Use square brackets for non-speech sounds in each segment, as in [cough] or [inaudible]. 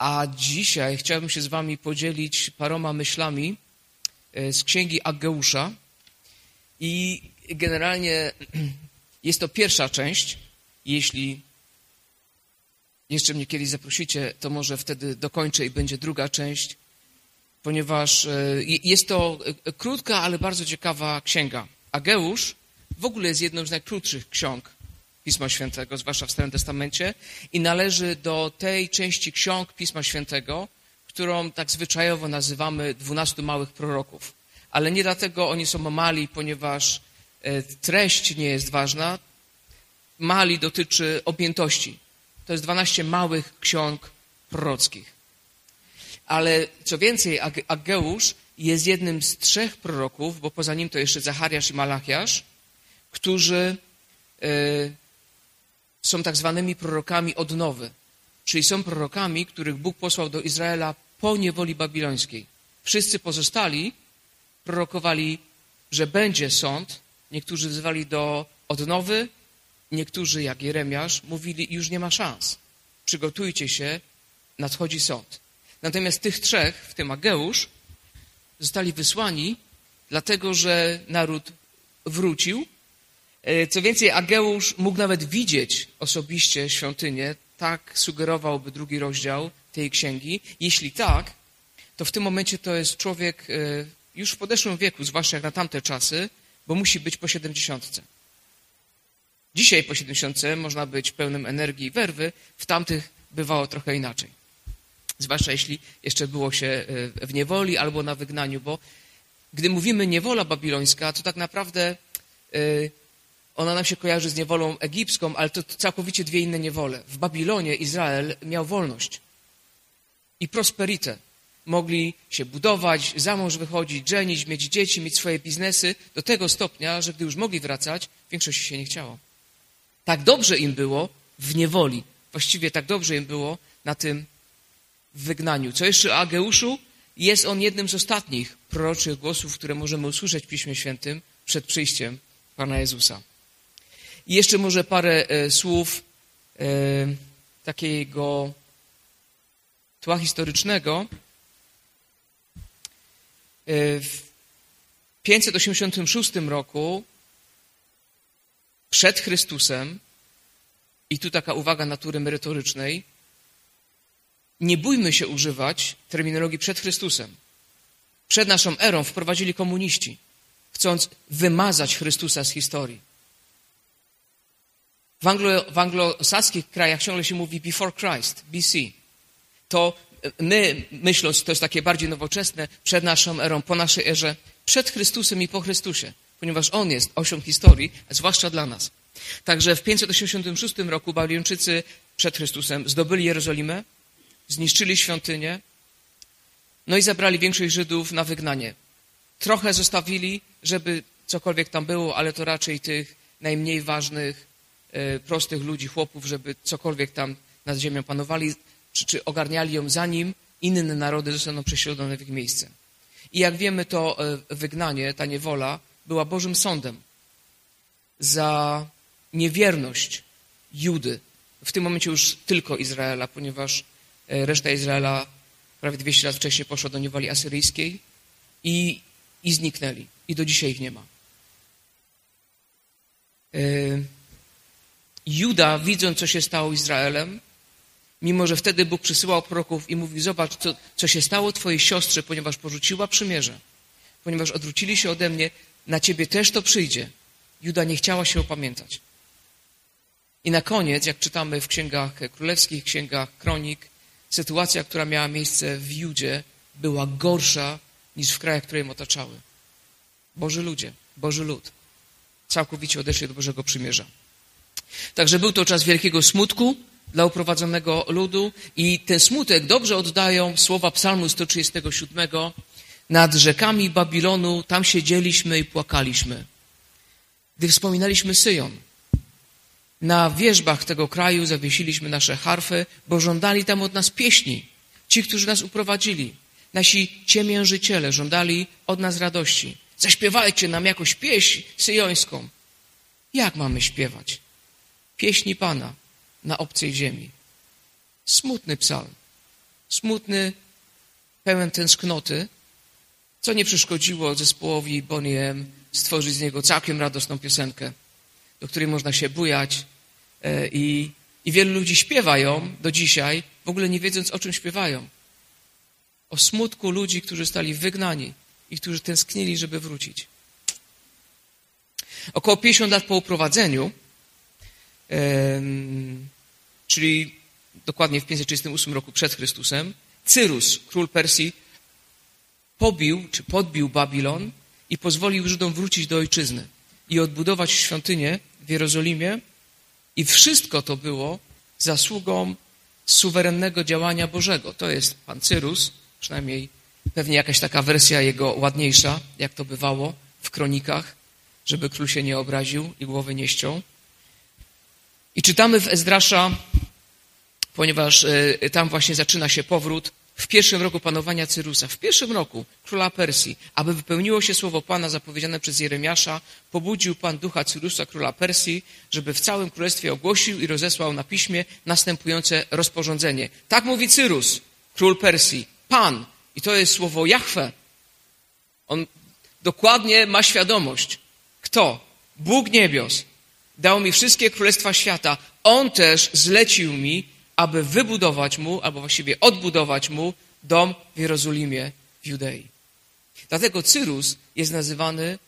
A dzisiaj chciałbym się z wami podzielić paroma myślami e, z księgi Ageusza. I generalnie [clears throat] jest to pierwsza część. Jeśli jeszcze mnie kiedyś zaprosicie, to może wtedy dokończę i będzie druga część, ponieważ e, jest to e, krótka, ale bardzo ciekawa księga. Ageusz w ogóle jest jedną z najkrótszych ksiąg Pisma Świętego, zwłaszcza w Starym Testamencie, i należy do tej części ksiąg Pisma Świętego, którą tak zwyczajowo nazywamy dwunastu małych proroków. Ale nie dlatego oni są mali, ponieważ e, treść nie jest ważna. Mali dotyczy objętości. To jest dwanaście małych ksiąg prorockich. Ale co więcej, Ageusz jest jednym z trzech proroków, bo poza nim to jeszcze Zachariasz i Malachiasz, którzy e, są tak zwanymi prorokami odnowy. Czyli są prorokami, których Bóg posłał do Izraela po niewoli babilońskiej. Wszyscy pozostali prorokowali, że będzie sąd. Niektórzy wzywali do odnowy, niektórzy, jak Jeremiasz, mówili, już nie ma szans. Przygotujcie się, nadchodzi sąd. Natomiast tych trzech, w tym Ageusz, zostali wysłani, dlatego że naród wrócił co więcej, Ageusz mógł nawet widzieć osobiście świątynię, tak sugerowałby drugi rozdział tej księgi. Jeśli tak, to w tym momencie to jest człowiek e, już w podeszłym wieku, zwłaszcza jak na tamte czasy, bo musi być po siedemdziesiątce. Dzisiaj po siedemdziesiątce można być pełnym energii i werwy, w tamtych bywało trochę inaczej. Zwłaszcza jeśli jeszcze było się e, w niewoli albo na wygnaniu, bo gdy mówimy niewola babilońska, to tak naprawdę ona nam się kojarzy z niewolą egipską, ale to całkowicie dwie inne niewole. W Babilonie Izrael miał wolność i prosperitę. Mogli się budować, za mąż wychodzić, żenić, mieć dzieci, mieć swoje biznesy do tego stopnia, że gdy już mogli wracać, większości się nie chciało. Tak dobrze im było w niewoli. Właściwie tak dobrze im było na tym wygnaniu. Co jeszcze o Ageuszu? Jest on jednym z ostatnich proroczych głosów, które możemy usłyszeć w Piśmie Świętym przed przyjściem Pana Jezusa. I jeszcze może parę e, słów e, takiego tła historycznego. E, w 586 roku przed Chrystusem, i tu taka uwaga natury merytorycznej, nie bójmy się używać terminologii przed Chrystusem. Przed naszą erą wprowadzili komuniści, chcąc wymazać Chrystusa z historii. W, anglo, w anglosaskich krajach ciągle się mówi before Christ, BC. To my, myśląc, to jest takie bardziej nowoczesne, przed naszą erą, po naszej erze, przed Chrystusem i po Chrystusie, ponieważ On jest osią historii, zwłaszcza dla nas. Także w 586 roku Babilończycy przed Chrystusem zdobyli Jerozolimę, zniszczyli świątynię, no i zabrali większość Żydów na wygnanie. Trochę zostawili, żeby cokolwiek tam było, ale to raczej tych najmniej ważnych E, prostych ludzi, chłopów, żeby cokolwiek tam nad ziemią panowali, czy, czy ogarniali ją zanim inne narody zostaną prześladowane w ich miejsce. I jak wiemy, to e, wygnanie, ta niewola była Bożym sądem za niewierność Judy. W tym momencie już tylko Izraela, ponieważ e, reszta Izraela prawie 200 lat wcześniej poszła do niewoli asyryjskiej i, i zniknęli. I do dzisiaj ich nie ma. Juda, widząc, co się stało Izraelem, mimo że wtedy Bóg przysyłał proroków i mówił, zobacz, co, co się stało twojej siostrze, ponieważ porzuciła przymierze, ponieważ odwrócili się ode mnie, na ciebie też to przyjdzie. Juda nie chciała się opamiętać. I na koniec, jak czytamy w księgach królewskich, księgach kronik, sytuacja, która miała miejsce w Judzie, była gorsza niż w krajach, które ją otaczały. Boży ludzie, Boży lud całkowicie odeszli do Bożego Przymierza. Także był to czas wielkiego smutku dla uprowadzonego ludu i ten smutek dobrze oddają słowa psalmu 137. Nad rzekami Babilonu tam siedzieliśmy i płakaliśmy. Gdy wspominaliśmy Syjon, na wierzbach tego kraju zawiesiliśmy nasze harfy, bo żądali tam od nas pieśni. Ci, którzy nas uprowadzili, nasi ciemiężyciele żądali od nas radości. Zaśpiewajcie nam jakąś pieśń syjońską. Jak mamy śpiewać? Pieśni Pana na obcej ziemi. Smutny psalm. Smutny, pełen tęsknoty, co nie przeszkodziło zespołowi Boniem stworzyć z niego całkiem radosną piosenkę, do której można się bujać e, i, i wielu ludzi śpiewa ją do dzisiaj, w ogóle nie wiedząc o czym śpiewają. O smutku ludzi, którzy stali wygnani i którzy tęsknili, żeby wrócić. Około 50 lat po uprowadzeniu, czyli dokładnie w 538 roku przed Chrystusem, Cyrus, król Persji, pobił czy podbił Babilon i pozwolił Żydom wrócić do ojczyzny i odbudować świątynię w Jerozolimie. I wszystko to było zasługą suwerennego działania Bożego. To jest pan Cyrus, przynajmniej pewnie jakaś taka wersja jego ładniejsza, jak to bywało w kronikach, żeby król się nie obraził i głowy nie ściął. I czytamy w Ezdrasza, ponieważ e, tam właśnie zaczyna się powrót, w pierwszym roku panowania Cyrusa, w pierwszym roku króla Persji, aby wypełniło się słowo Pana zapowiedziane przez Jeremiasza, pobudził Pan ducha Cyrusa, króla Persji, żeby w całym królestwie ogłosił i rozesłał na piśmie następujące rozporządzenie. Tak mówi Cyrus, król Persji, Pan, i to jest słowo Jahwe. On dokładnie ma świadomość. Kto? Bóg niebios. Dał mi wszystkie królestwa świata. On też zlecił mi aby wybudować mu, albo właściwie odbudować mu dom w Jerozolimie w Judei. Dlatego Cyrus jest nazywany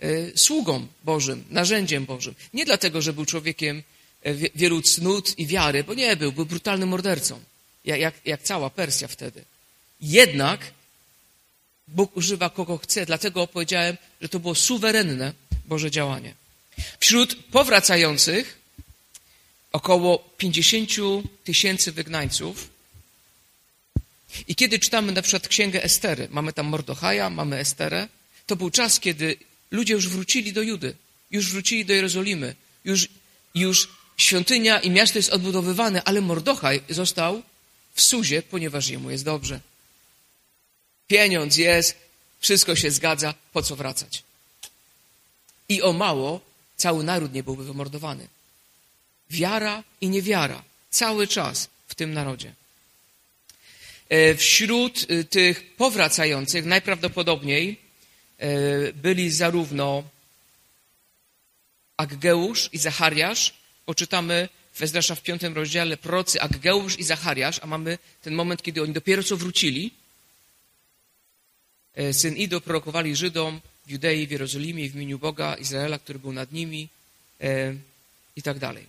e, sługą Bożym, narzędziem Bożym. Nie dlatego, że był człowiekiem e, wielu cnót i wiary, bo nie był, był brutalnym mordercą, jak, jak, jak cała Persja wtedy. Jednak Bóg używa kogo chce, dlatego powiedziałem, że to było suwerenne Boże działanie. Wśród powracających około 50 tysięcy wygnańców. I kiedy czytamy na przykład księgę Estery, mamy tam Mordochaja, mamy Esterę, to był czas, kiedy ludzie już wrócili do Judy, już wrócili do Jerozolimy, już, już świątynia i miasto jest odbudowywane, ale Mordochaj został w Suzie, ponieważ jemu jest dobrze. Pieniądz jest, wszystko się zgadza, po co wracać? I o mało cały naród nie byłby wymordowany. Wiara i niewiara cały czas w tym narodzie. E, wśród y, tych powracających najprawdopodobniej e, byli zarówno Aggeusz i Zachariasz. Poczytamy w Ezdrasza w piątym rozdziale procy Aggeusz i Zachariasz, a mamy ten moment, kiedy oni dopiero co wrócili. E, syn Ido prorokowali Żydom w Judei, w Jerozolimie w imieniu Boga Izraela, który był nad nimi i tak dalej.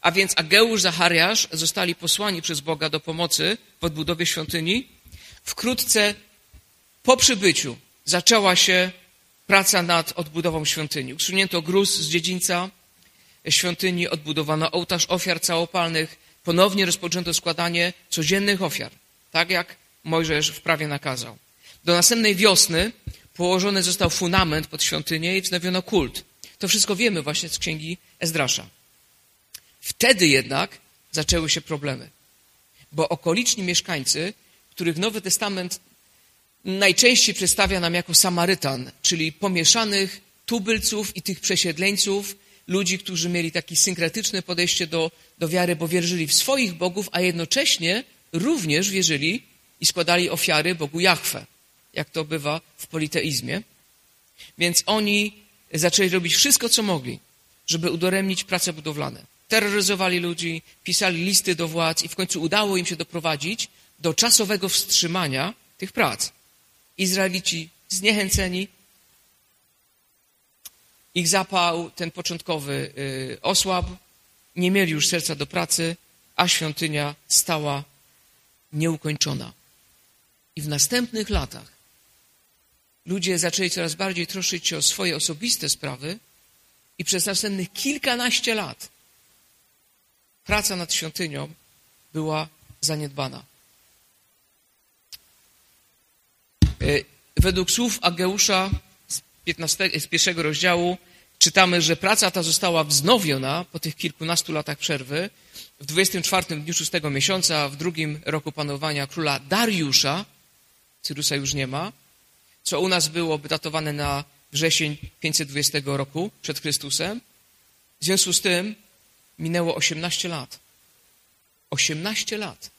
A więc Ageusz, Zachariasz zostali posłani przez Boga do pomocy w odbudowie świątyni. Wkrótce po przybyciu zaczęła się praca nad odbudową świątyni. Usunięto gruz z dziedzińca świątyni, odbudowano ołtarz ofiar całopalnych, ponownie rozpoczęto składanie codziennych ofiar, tak jak Mojżesz w prawie nakazał. Do następnej wiosny położony został fundament pod świątynię i wznowiono kult. To wszystko wiemy właśnie z księgi Ezdrasza. Wtedy jednak zaczęły się problemy, bo okoliczni mieszkańcy, których Nowy Testament najczęściej przedstawia nam jako Samarytan, czyli pomieszanych tubylców i tych przesiedleńców, ludzi, którzy mieli takie synkretyczne podejście do, do wiary, bo wierzyli w swoich bogów, a jednocześnie również wierzyli i składali ofiary Bogu Jahwe, jak to bywa w politeizmie. Więc oni zaczęli robić wszystko, co mogli, żeby udoremnić prace budowlane terroryzowali ludzi, pisali listy do władz i w końcu udało im się doprowadzić do czasowego wstrzymania tych prac. Izraelici zniechęceni, ich zapał, ten początkowy, yy, osłabł, nie mieli już serca do pracy, a świątynia stała nieukończona. I w następnych latach ludzie zaczęli coraz bardziej troszczyć się o swoje osobiste sprawy i przez następnych kilkanaście lat praca nad świątynią była zaniedbana. E, według słów Ageusza z, 15, z pierwszego rozdziału czytamy, że praca ta została wznowiona po tych kilkunastu latach przerwy w 24 dniu szóstego miesiąca, w drugim roku panowania króla Dariusza, Cyrusa już nie ma, co u nas byłoby datowane na wrzesień 520 roku przed Chrystusem. W związku z tym Minęło 18 lat. 18 lat.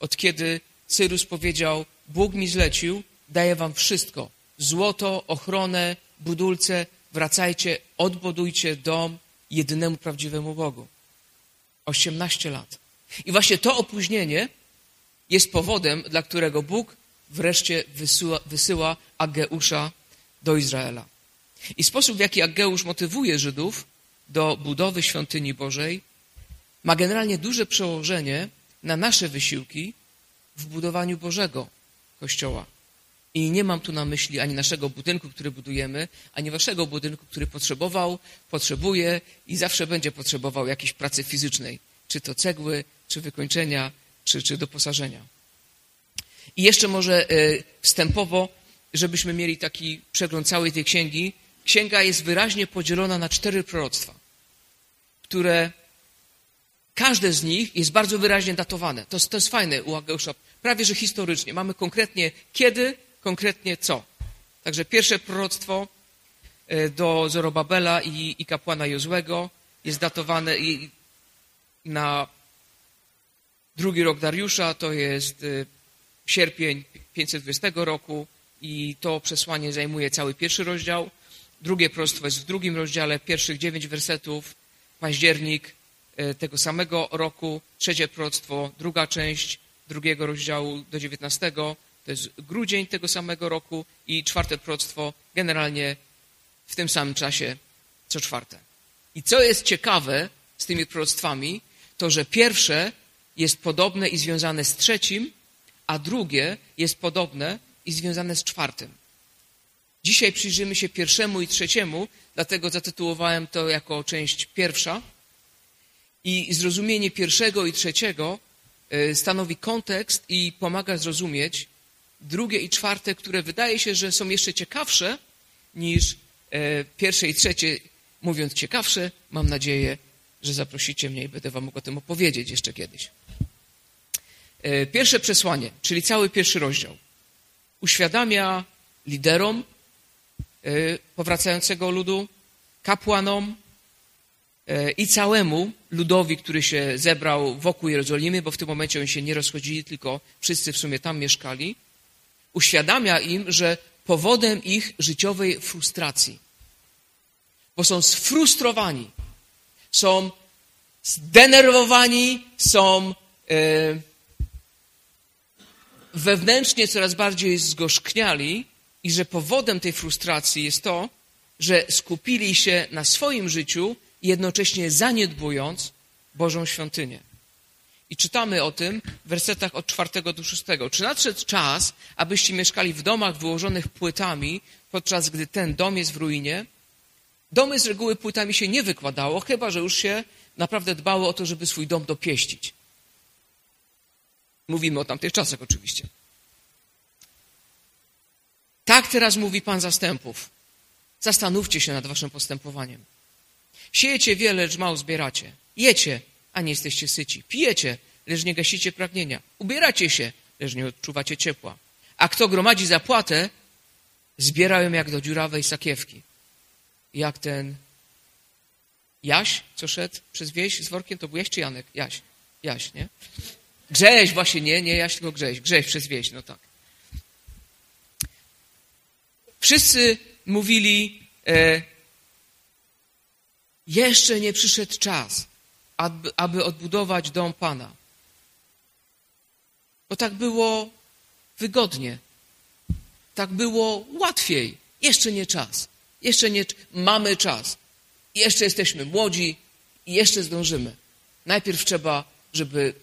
od kiedy Cyrus powiedział, Bóg mi zlecił, daję wam wszystko. Złoto, ochronę, budulce, wracajcie, odbudujcie dom jedynemu prawdziwemu Bogu. 18 lat. I właśnie to opóźnienie jest powodem, dla którego Bóg wreszcie wysyła, wysyła Ageusza do Izraela. I sposób, w jaki Ageusz motywuje Żydów do budowy świątyni Bożej, ma generalnie duże przełożenie na nasze wysiłki w budowaniu Bożego Kościoła. I nie mam tu na myśli ani naszego budynku, który budujemy, ani waszego budynku, który potrzebował, potrzebuje i zawsze będzie potrzebował jakiejś pracy fizycznej, czy to cegły, czy wykończenia, czy, czy doposażenia. I jeszcze może e, wstępowo, żebyśmy mieli taki przegląd całej tej księgi. Księga jest wyraźnie podzielona na cztery proroctwa, które każde z nich jest bardzo wyraźnie datowane. To, to jest fajne u Ageusza, prawie że historycznie. Mamy konkretnie kiedy, konkretnie co. Także pierwsze proroctwo e, do Zorobabela i, i kapłana Jozłego jest datowane na drugi rok Dariusza, to jest e, sierpień 520 roku i to przesłanie zajmuje cały pierwszy rozdział. Drugie proroctwo jest w drugim rozdziale, pierwszych dziewięć wersetów, październik e, tego samego roku. Trzecie proroctwo, druga część drugiego rozdziału do dziewiętnastego to jest grudzień tego samego roku i czwarte proroctwo generalnie w tym samym czasie co czwarte. I co jest ciekawe z tymi proroctwami, to że pierwsze jest podobne i związane z trzecim, a drugie jest podobne i związane z czwartym. Dzisiaj przyjrzymy się pierwszemu i trzeciemu, dlatego zatytułowałem to jako część pierwsza. I zrozumienie pierwszego i trzeciego e, stanowi kontekst i pomaga zrozumieć drugie i czwarte, które wydaje się, że są jeszcze ciekawsze niż e, pierwsze i trzecie. Mówiąc ciekawsze, mam nadzieję, że zaprosicie mnie i będę wam mógł o tym opowiedzieć jeszcze kiedyś. E, pierwsze przesłanie, czyli cały pierwszy rozdział, uświadamia liderom e, powracającego ludu, kapłanom i całemu ludowi, który się zebrał wokół Jerozolimy, bo w tym momencie oni się nie rozchodzili, tylko wszyscy w sumie tam mieszkali, uświadamia im, że powodem ich życiowej frustracji, bo są sfrustrowani, są zdenerwowani, są e, wewnętrznie coraz bardziej zgorzkniali i że powodem tej frustracji jest to, że skupili się na swoim życiu, jednocześnie zaniedbując Bożą świątynię. I czytamy o tym w wersetach od czwartego do szóstego. Czy nadszedł czas, abyście mieszkali w domach wyłożonych płytami, podczas gdy ten dom jest w ruinie? Domy z reguły płytami się nie wykładało, chyba że już się naprawdę dbało o to, żeby swój dom dopieścić. Mówimy o tamtych czasach oczywiście. Tak teraz mówi Pan zastępów. Zastanówcie się nad waszym postępowaniem. Siejecie wiele, lecz mało zbieracie. Jecie, a nie jesteście syci. Pijecie, lecz nie gasicie pragnienia. Ubieracie się, lecz nie odczuwacie ciepła. A kto gromadzi zapłatę, zbierają jak do dziurawej sakiewki. Jak ten Jaś, co szedł przez wieś z workiem, to był Jaś czy Janek? Jaś. Jaś, nie? Grześ, właśnie nie, nie Jaś, tylko Grześ. Grześ przez wieś, no tak. Wszyscy mówili, e, jeszcze nie przyszedł czas aby, aby odbudować dom Pana. Bo tak było wygodnie. Tak było łatwiej. Jeszcze nie czas. Jeszcze nie mamy czas. Jeszcze jesteśmy młodzi i jeszcze zdążymy. Najpierw trzeba, żeby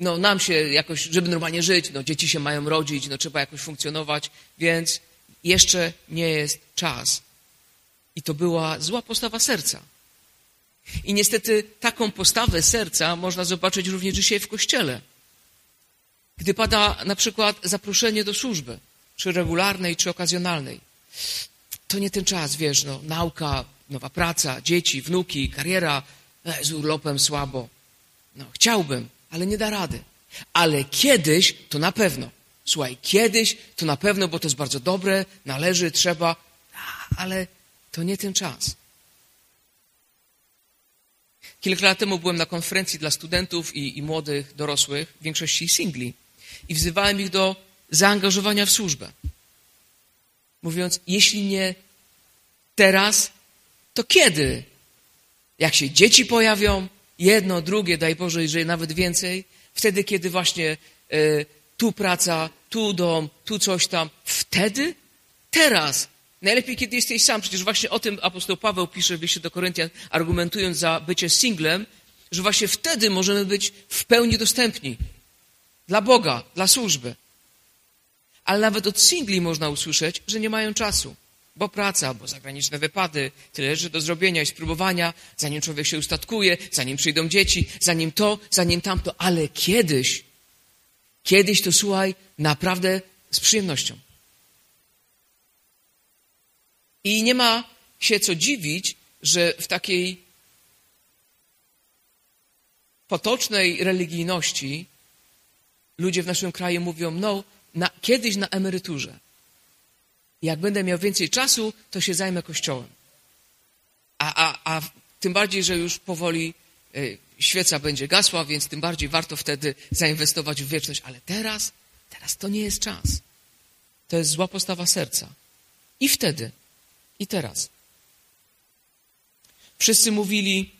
no, nam się jakoś, żeby normalnie żyć, no, dzieci się mają rodzić, no, trzeba jakoś funkcjonować, więc jeszcze nie jest czas. I to była zła postawa serca. I niestety taką postawę serca można zobaczyć również dzisiaj w kościele. Gdy pada na przykład zaproszenie do służby, czy regularnej, czy okazjonalnej, to nie ten czas, wiesz, no, nauka, nowa praca, dzieci, wnuki, kariera, z urlopem słabo. No, chciałbym, ale nie da rady. Ale kiedyś to na pewno. Słuchaj, kiedyś to na pewno, bo to jest bardzo dobre, należy, trzeba, ale to nie ten czas. Kilka lat temu byłem na konferencji dla studentów i, i młodych dorosłych, w większości singli, i wzywałem ich do zaangażowania w służbę. Mówiąc, jeśli nie teraz, to kiedy? Jak się dzieci pojawią, jedno, drugie, daj Boże, jeżeli nawet więcej, wtedy, kiedy właśnie y, tu praca, tu dom, tu coś tam, wtedy? Teraz. Najlepiej, kiedy jesteś sam. Przecież właśnie o tym apostoł Paweł pisze w liście do Koryntian, argumentując za bycie singlem, że właśnie wtedy możemy być w pełni dostępni dla Boga, dla służby. Ale nawet od singli można usłyszeć, że nie mają czasu, bo praca, bo zagraniczne wypady, tyle rzeczy do zrobienia i spróbowania, zanim człowiek się ustatkuje, zanim przyjdą dzieci, zanim to, zanim tamto, ale kiedyś, kiedyś to słuchaj, naprawdę z przyjemnością. I nie ma się co dziwić, że w takiej potocznej religijności ludzie w naszym kraju mówią, no, na, kiedyś na emeryturze. Jak będę miał więcej czasu, to się zajmę kościołem. A, a, a tym bardziej, że już powoli y, świeca będzie gasła, więc tym bardziej warto wtedy zainwestować w wieczność. Ale teraz, teraz to nie jest czas. To jest zła postawa serca. I wtedy i teraz. Wszyscy mówili,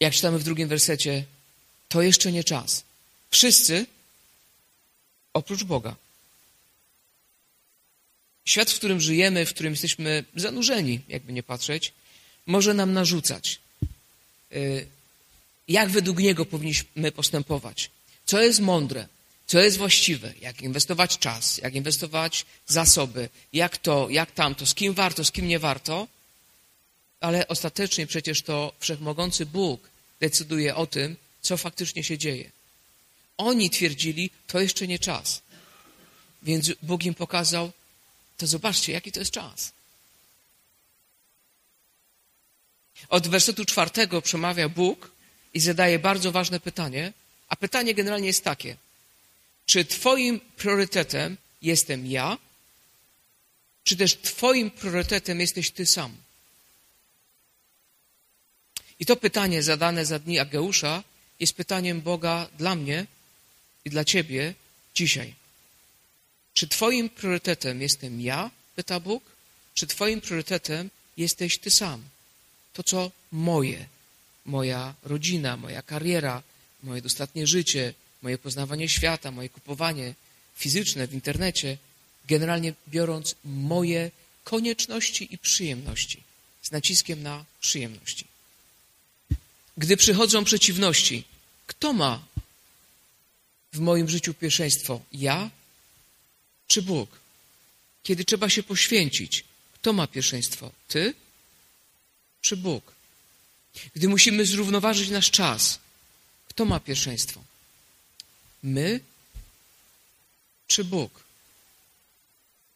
jak czytamy w drugim wersecie, to jeszcze nie czas. Wszyscy oprócz Boga. Świat, w którym żyjemy, w którym jesteśmy zanurzeni, jakby nie patrzeć, może nam narzucać, y, jak według niego powinniśmy postępować, co jest mądre, co jest właściwe, jak inwestować czas, jak inwestować zasoby, jak to, jak tamto, z kim warto, z kim nie warto, ale ostatecznie przecież to wszechmogący Bóg decyduje o tym, co faktycznie się dzieje. Oni twierdzili, to jeszcze nie czas. Więc Bóg im pokazał, to zobaczcie, jaki to jest czas. Od wersetu czwartego przemawia Bóg i zadaje bardzo ważne pytanie, a pytanie generalnie jest takie – czy Twoim priorytetem jestem ja, czy też Twoim priorytetem jesteś Ty sam? I to pytanie zadane za dni Ageusza jest pytaniem Boga dla mnie i dla Ciebie dzisiaj. Czy Twoim priorytetem jestem ja, pyta Bóg, czy Twoim priorytetem jesteś Ty sam? To, co moje, moja rodzina, moja kariera, moje dostatnie życie, moje poznawanie świata, moje kupowanie fizyczne w internecie, generalnie biorąc moje konieczności i przyjemności, z naciskiem na przyjemności. Gdy przychodzą przeciwności, kto ma w moim życiu pierwszeństwo? Ja czy Bóg? Kiedy trzeba się poświęcić, kto ma pierwszeństwo? Ty czy Bóg? Gdy musimy zrównoważyć nasz czas, kto ma pierwszeństwo? My czy Bóg?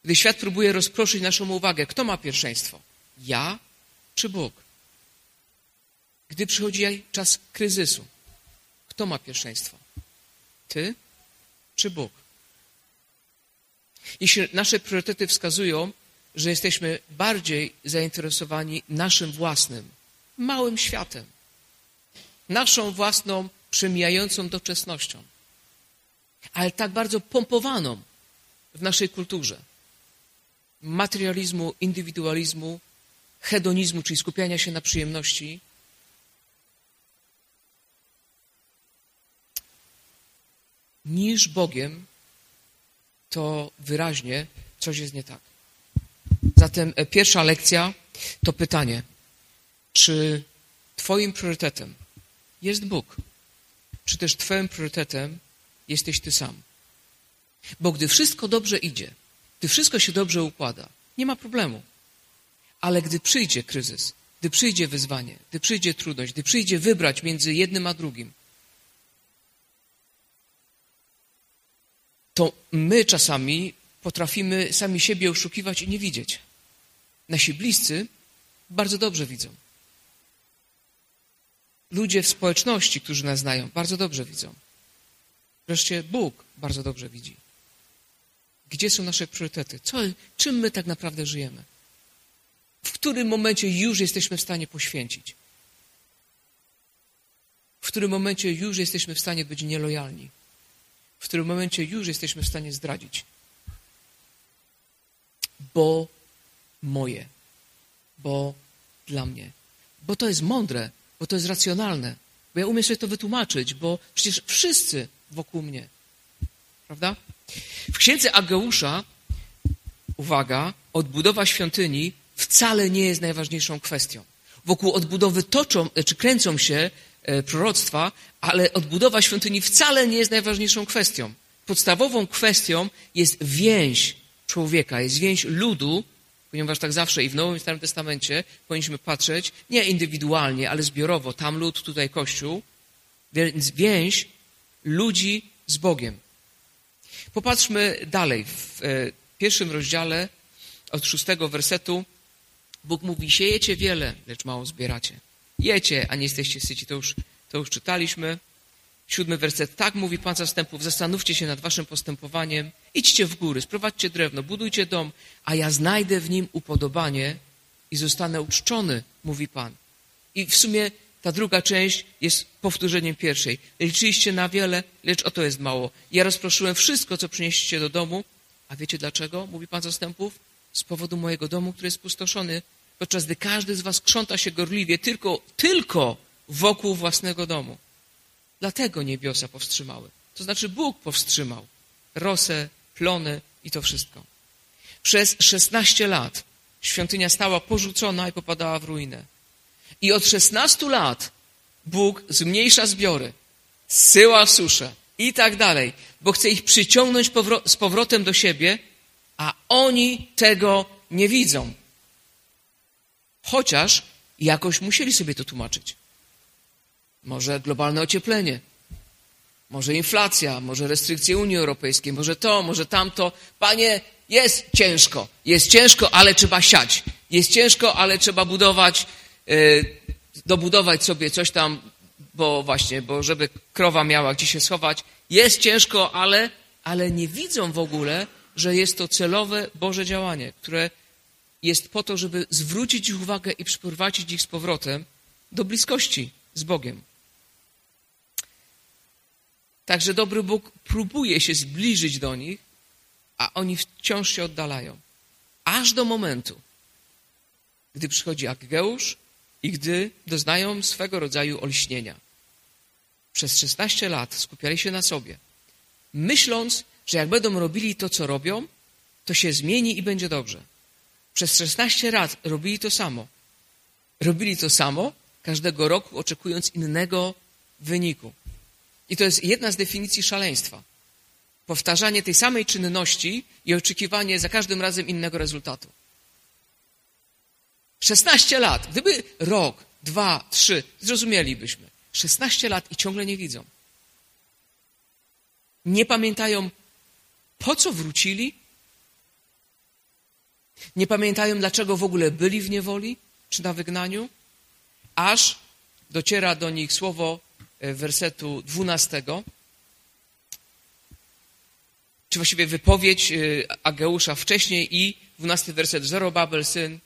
Gdy świat próbuje rozproszyć naszą uwagę, kto ma pierwszeństwo? Ja czy Bóg? Gdy przychodzi czas kryzysu, kto ma pierwszeństwo? Ty czy Bóg? Jeśli nasze priorytety wskazują, że jesteśmy bardziej zainteresowani naszym własnym, małym światem, naszą własną przemijającą doczesnością, ale tak bardzo pompowaną w naszej kulturze. Materializmu, indywidualizmu, hedonizmu, czyli skupiania się na przyjemności. Niż Bogiem, to wyraźnie coś jest nie tak. Zatem e, pierwsza lekcja to pytanie, czy Twoim priorytetem jest Bóg, czy też Twoim priorytetem jesteś ty sam. Bo gdy wszystko dobrze idzie, gdy wszystko się dobrze układa, nie ma problemu. Ale gdy przyjdzie kryzys, gdy przyjdzie wyzwanie, gdy przyjdzie trudność, gdy przyjdzie wybrać między jednym a drugim, to my czasami potrafimy sami siebie oszukiwać i nie widzieć. Nasi bliscy bardzo dobrze widzą. Ludzie w społeczności, którzy nas znają, bardzo dobrze widzą. Wreszcie Bóg bardzo dobrze widzi. Gdzie są nasze priorytety? Co, czym my tak naprawdę żyjemy? W którym momencie już jesteśmy w stanie poświęcić? w którym momencie już jesteśmy w stanie być nielojalni, w którym momencie już jesteśmy w stanie zdradzić. Bo moje, bo dla mnie. Bo to jest mądre, bo to jest racjonalne, bo ja umiem sobie to wytłumaczyć, bo przecież wszyscy wokół mnie. Prawda? W księdze Ageusza, uwaga, odbudowa świątyni wcale nie jest najważniejszą kwestią. Wokół odbudowy toczą, czy kręcą się proroctwa, ale odbudowa świątyni wcale nie jest najważniejszą kwestią. Podstawową kwestią jest więź człowieka, jest więź ludu, ponieważ tak zawsze i w Nowym i Starym Testamencie powinniśmy patrzeć nie indywidualnie, ale zbiorowo. Tam lud, tutaj Kościół. Więc więź ludzi z Bogiem. Popatrzmy dalej. W e, pierwszym rozdziale od szóstego wersetu Bóg mówi, siejecie wiele, lecz mało zbieracie. Jecie, a nie jesteście syci. To już, to już czytaliśmy. Siódmy werset. Tak mówi Pan zastępów, zastanówcie się nad waszym postępowaniem, idźcie w góry, sprowadźcie drewno, budujcie dom, a ja znajdę w nim upodobanie i zostanę uczczony, mówi Pan. I w sumie ta druga część jest powtórzeniem pierwszej. Liczyliście na wiele, lecz oto jest mało. Ja rozproszyłem wszystko, co przynieśliście do domu. A wiecie dlaczego? Mówi Pan zastępów. Z powodu mojego domu, który jest spustoszony, podczas gdy każdy z was krząta się gorliwie tylko, tylko wokół własnego domu. Dlatego niebiosa powstrzymały. To znaczy Bóg powstrzymał rosę, plony i to wszystko. Przez 16 lat świątynia stała porzucona i popadała w ruinę. I od 16 lat Bóg zmniejsza zbiory, syła suszę i tak dalej, bo chce ich przyciągnąć z powrotem do siebie, a oni tego nie widzą. Chociaż jakoś musieli sobie to tłumaczyć. Może globalne ocieplenie, może inflacja, może restrykcje Unii Europejskiej, może to, może tamto. Panie, jest ciężko, jest ciężko, ale trzeba siać. Jest ciężko, ale trzeba budować, yy, dobudować sobie coś tam, bo właśnie, bo żeby krowa miała gdzie się schować. Jest ciężko, ale, ale nie widzą w ogóle, że jest to celowe Boże działanie, które jest po to, żeby zwrócić ich uwagę i przyprowadzić ich z powrotem do bliskości z Bogiem. Także dobry Bóg próbuje się zbliżyć do nich, a oni wciąż się oddalają. Aż do momentu, gdy przychodzi Ageusz i gdy doznają swego rodzaju olśnienia. Przez 16 lat skupiali się na sobie, myśląc, że jak będą robili to, co robią, to się zmieni i będzie dobrze. Przez 16 lat robili to samo. Robili to samo każdego roku, oczekując innego wyniku. I to jest jedna z definicji szaleństwa. Powtarzanie tej samej czynności i oczekiwanie za każdym razem innego rezultatu. 16 lat. Gdyby rok, dwa, trzy, zrozumielibyśmy. 16 lat i ciągle nie widzą. Nie pamiętają, po co wrócili. Nie pamiętają, dlaczego w ogóle byli w niewoli czy na wygnaniu. Aż dociera do nich słowo E, wersetu 12, czy właściwie wypowiedź e, Ageusza wcześniej i 12 werset Zorobabel, syn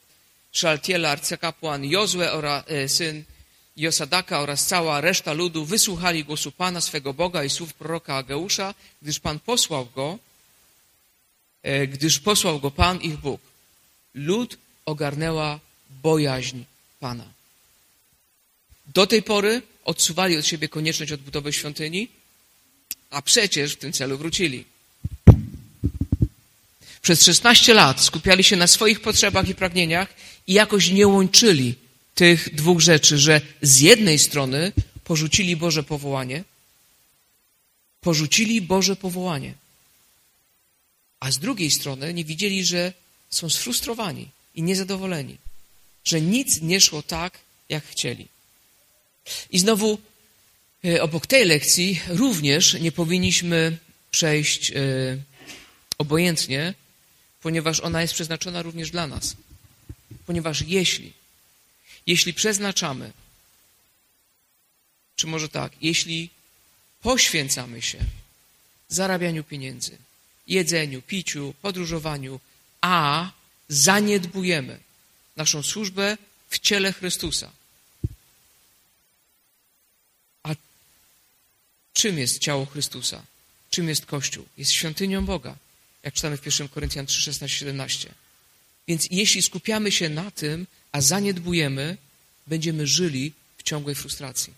Szaltiela, arcykapłan, Jozue, oraz, e, syn Josadaka oraz cała reszta ludu wysłuchali głosu Pana swego Boga i słów proroka Ageusza, gdyż Pan posłał go, gdyż posłał go Pan ich Bóg. Lud ogarnęła bojaźń Pana. Do tej pory odsuwali od siebie konieczność odbudowy świątyni, a przecież w tym celu wrócili. Przez 16 lat skupiali się na swoich potrzebach i pragnieniach i jakoś nie łączyli tych dwóch rzeczy, że z jednej strony porzucili Boże powołanie, porzucili Boże powołanie, a z drugiej strony nie widzieli, że są sfrustrowani i niezadowoleni, że nic nie szło tak, jak chcieli. I znowu e, obok tej lekcji również nie powinniśmy przejść e, obojętnie, ponieważ ona jest przeznaczona również dla nas. Ponieważ jeśli, jeśli przeznaczamy, czy może tak, jeśli poświęcamy się zarabianiu pieniędzy, jedzeniu, piciu, podróżowaniu, a zaniedbujemy naszą służbę w ciele Chrystusa, Czym jest ciało Chrystusa? Czym jest Kościół? Jest świątynią Boga, jak czytamy w 1 Koryntian 3, 16, 17. Więc jeśli skupiamy się na tym, a zaniedbujemy, będziemy żyli w ciągłej frustracji.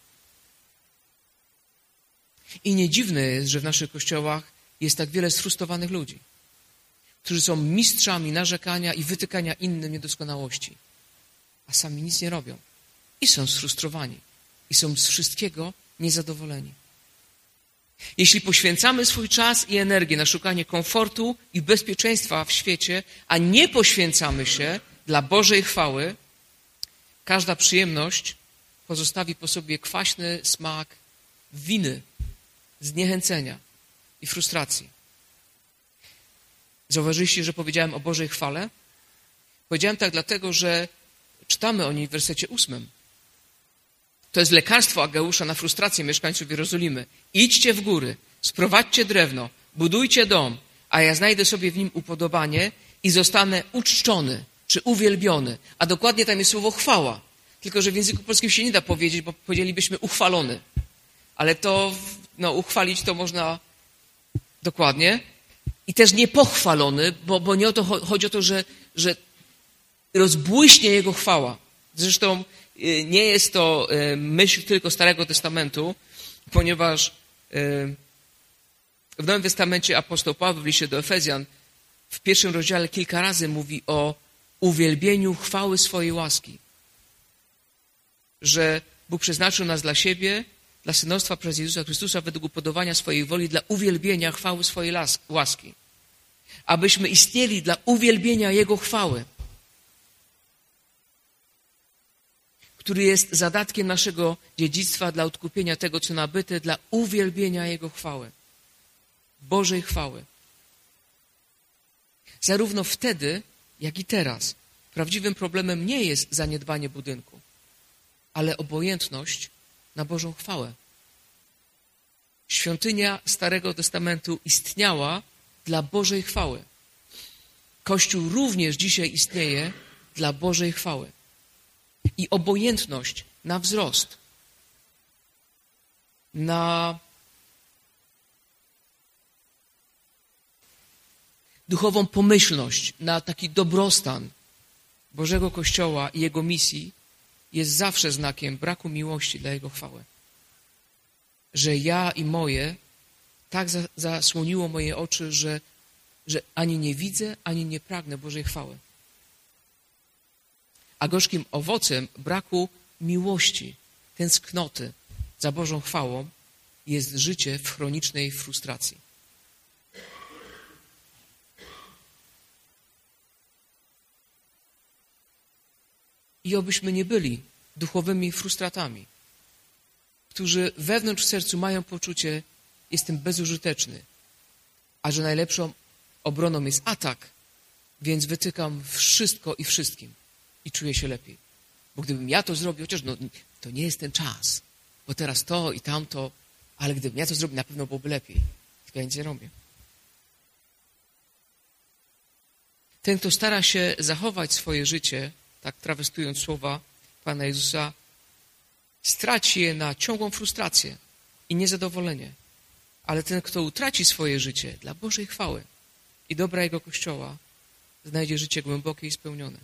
I nie dziwne jest, że w naszych kościołach jest tak wiele sfrustrowanych ludzi, którzy są mistrzami narzekania i wytykania innym niedoskonałości, a sami nic nie robią. I są sfrustrowani. I są z wszystkiego niezadowoleni. Jeśli poświęcamy swój czas i energię na szukanie komfortu i bezpieczeństwa w świecie, a nie poświęcamy się dla Bożej chwały, każda przyjemność pozostawi po sobie kwaśny smak winy, zniechęcenia i frustracji. Zauważyliście, że powiedziałem o Bożej chwale? Powiedziałem tak dlatego, że czytamy o niej w wersecie ósmym. To jest lekarstwo Ageusza na frustrację mieszkańców Jerozolimy. Idźcie w góry, sprowadźcie drewno, budujcie dom, a ja znajdę sobie w nim upodobanie i zostanę uczczony czy uwielbiony. A dokładnie tam jest słowo chwała. Tylko, że w języku polskim się nie da powiedzieć, bo powiedzielibyśmy uchwalony. Ale to, no, uchwalić to można dokładnie. I też nie pochwalony, bo, bo nie o to chodzi o to, że, że rozbłyśnie Jego chwała. Zresztą y, nie jest to y, myśl tylko Starego Testamentu, ponieważ y, w Nowym Testamencie apostoł Paweł w liście do Efezjan w pierwszym rozdziale kilka razy mówi o uwielbieniu chwały swojej łaski. Że Bóg przeznaczył nas dla siebie, dla synostwa przez Jezusa Chrystusa według upodobania swojej woli, dla uwielbienia chwały swojej łaski. Abyśmy istnieli dla uwielbienia Jego chwały. który jest zadatkiem naszego dziedzictwa dla odkupienia tego, co nabyte, dla uwielbienia Jego chwały. Bożej chwały. Zarówno wtedy, jak i teraz. Prawdziwym problemem nie jest zaniedbanie budynku, ale obojętność na Bożą chwałę. Świątynia Starego Testamentu istniała dla Bożej chwały. Kościół również dzisiaj istnieje dla Bożej chwały i obojętność na wzrost, na duchową pomyślność, na taki dobrostan Bożego Kościoła i Jego misji jest zawsze znakiem braku miłości dla Jego chwały. Że ja i moje tak zasłoniło moje oczy, że, że ani nie widzę, ani nie pragnę Bożej chwały a gorzkim owocem braku miłości, tęsknoty za Bożą chwałą jest życie w chronicznej frustracji. I obyśmy nie byli duchowymi frustratami, którzy wewnątrz w sercu mają poczucie, jestem bezużyteczny, a że najlepszą obroną jest atak, więc wytykam wszystko i wszystkim i czuję się lepiej. Bo gdybym ja to zrobił, chociaż no, to nie jest ten czas, bo teraz to i tamto, ale gdybym ja to zrobił, na pewno byłoby lepiej. Tylko ja nic nie robię. Ten, kto stara się zachować swoje życie, tak trawestując słowa Pana Jezusa, straci je na ciągłą frustrację i niezadowolenie. Ale ten, kto utraci swoje życie dla Bożej chwały i dobra Jego Kościoła, znajdzie życie głębokie i spełnione.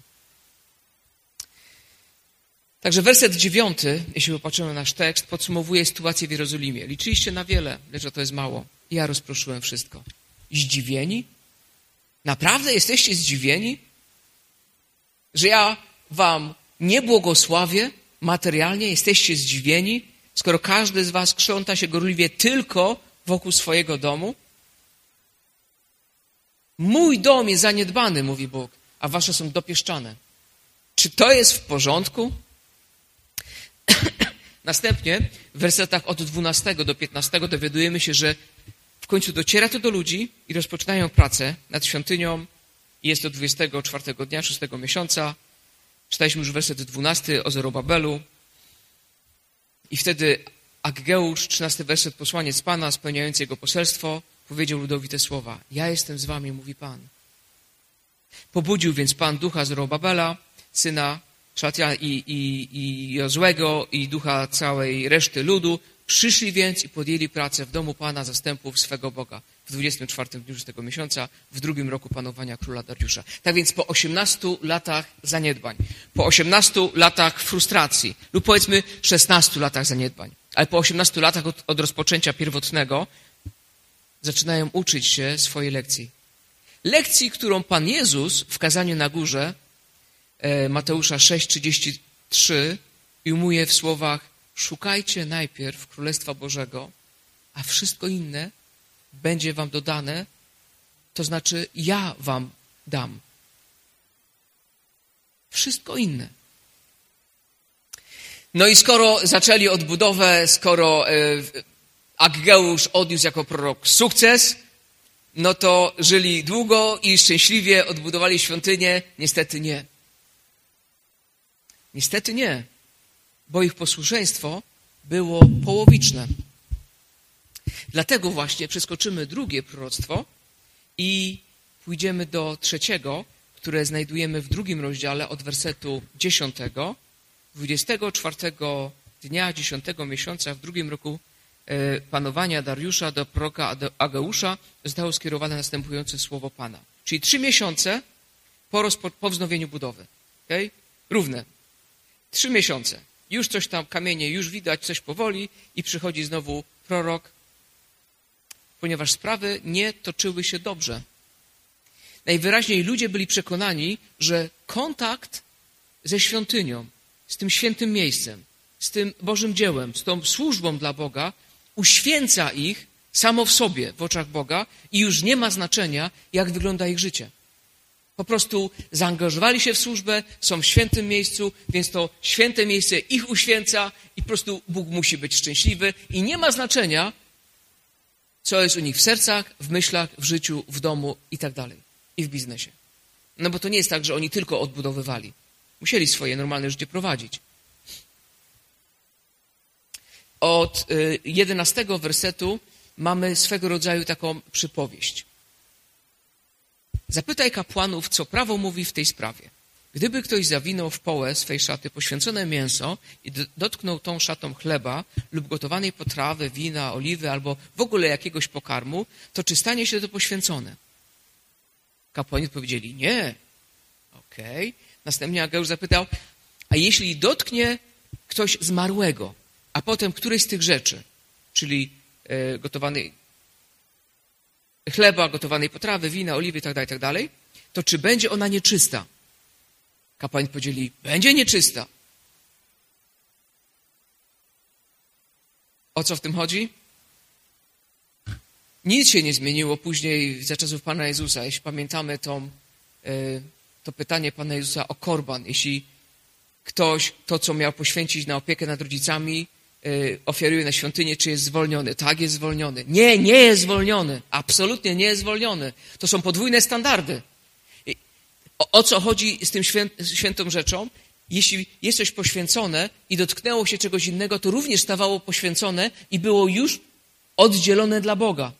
Także werset dziewiąty, jeśli popatrzymy na nasz tekst, podsumowuje sytuację w Jerozolimie. Liczyliście na wiele, lecz to jest mało. Ja rozproszyłem wszystko. Zdziwieni? Naprawdę jesteście zdziwieni? Że ja wam nie błogosławię materialnie? Jesteście zdziwieni? Skoro każdy z was krząta się gorliwie tylko wokół swojego domu? Mój dom jest zaniedbany, mówi Bóg, a wasze są dopieszczane. Czy to jest w porządku? [clears throat] Następnie w wersetach od 12 do 15 dowiadujemy się, że w końcu dociera to do ludzi i rozpoczynają pracę nad świątynią. Jest to 24 dnia, 6 miesiąca. Czytaliśmy już werset 12 o Zorobabelu. I wtedy Aggeusz, 13 werset, posłaniec Pana, spełniający jego poselstwo, powiedział ludowi te słowa. Ja jestem z wami, mówi Pan. Pobudził więc Pan ducha Zorobabela, syna Szatia i, i, i Jozłego i ducha całej reszty ludu, Przyszli więc i podjęli pracę w domu Pana zastępów swego Boga w 24 dniu tego miesiąca, w drugim roku panowania króla Dariusza. Tak więc po 18 latach zaniedbań, po 18 latach frustracji lub powiedzmy 16 latach zaniedbań, ale po 18 latach od, od rozpoczęcia pierwotnego zaczynają uczyć się swojej lekcji. Lekcji, którą Pan Jezus w kazaniu na górze e, Mateusza 6,33 ujmuje w słowach szukajcie najpierw Królestwa Bożego, a wszystko inne będzie wam dodane, to znaczy ja wam dam. Wszystko inne. No i skoro zaczęli odbudowę, skoro e, Aggeusz odniósł jako prorok sukces, no to żyli długo i szczęśliwie odbudowali świątynię? Niestety nie. Niestety nie bo ich posłuszeństwo było połowiczne. Dlatego właśnie przeskoczymy drugie proroctwo i pójdziemy do trzeciego, które znajdujemy w drugim rozdziale od wersetu dziesiątego, 24 dnia dziesiątego miesiąca w drugim roku e, panowania Dariusza do proroka Ageusza zostało skierowane następujące słowo Pana. Czyli trzy miesiące po, rozpo, po wznowieniu budowy. Okay? Równe. Trzy miesiące już coś tam, kamienie, już widać, coś powoli i przychodzi znowu prorok, ponieważ sprawy nie toczyły się dobrze. Najwyraźniej ludzie byli przekonani, że kontakt ze świątynią, z tym świętym miejscem, z tym Bożym dziełem, z tą służbą dla Boga, uświęca ich samo w sobie w oczach Boga i już nie ma znaczenia, jak wygląda ich życie. Po prostu zaangażowali się w służbę, są w świętym miejscu, więc to święte miejsce ich uświęca i po prostu Bóg musi być szczęśliwy i nie ma znaczenia, co jest u nich w sercach, w myślach, w życiu, w domu i tak dalej. I w biznesie. No bo to nie jest tak, że oni tylko odbudowywali. Musieli swoje normalne życie prowadzić. Od y, jedenastego wersetu mamy swego rodzaju taką przypowieść. Zapytaj kapłanów, co prawo mówi w tej sprawie. Gdyby ktoś zawinął w połę swej szaty poświęcone mięso i dotknął tą szatą chleba lub gotowanej potrawy, wina, oliwy albo w ogóle jakiegoś pokarmu, to czy stanie się to poświęcone? Kapłani odpowiedzieli nie. Okej. Okay. Następnie Ageusz zapytał, a jeśli dotknie ktoś zmarłego, a potem któryś z tych rzeczy, czyli e, gotowanej chleba, gotowanej potrawy, wina, oliwy itd., tak itd., tak to czy będzie ona nieczysta? Kapłani powiedzieli, będzie nieczysta. O co w tym chodzi? Nic się nie zmieniło później za czasów Pana Jezusa. Jeśli pamiętamy tą, e, to pytanie Pana Jezusa o korban, jeśli ktoś to, co miał poświęcić na opiekę nad rodzicami, Y, ofiaruje na świątynię, czy jest zwolniony. Tak, jest zwolniony. Nie, nie jest zwolniony. Absolutnie nie jest zwolniony. To są podwójne standardy. O, o co chodzi z tym świętą rzeczą? Jeśli jest coś poświęcone i dotknęło się czegoś innego, to również stawało poświęcone i było już oddzielone dla Boga.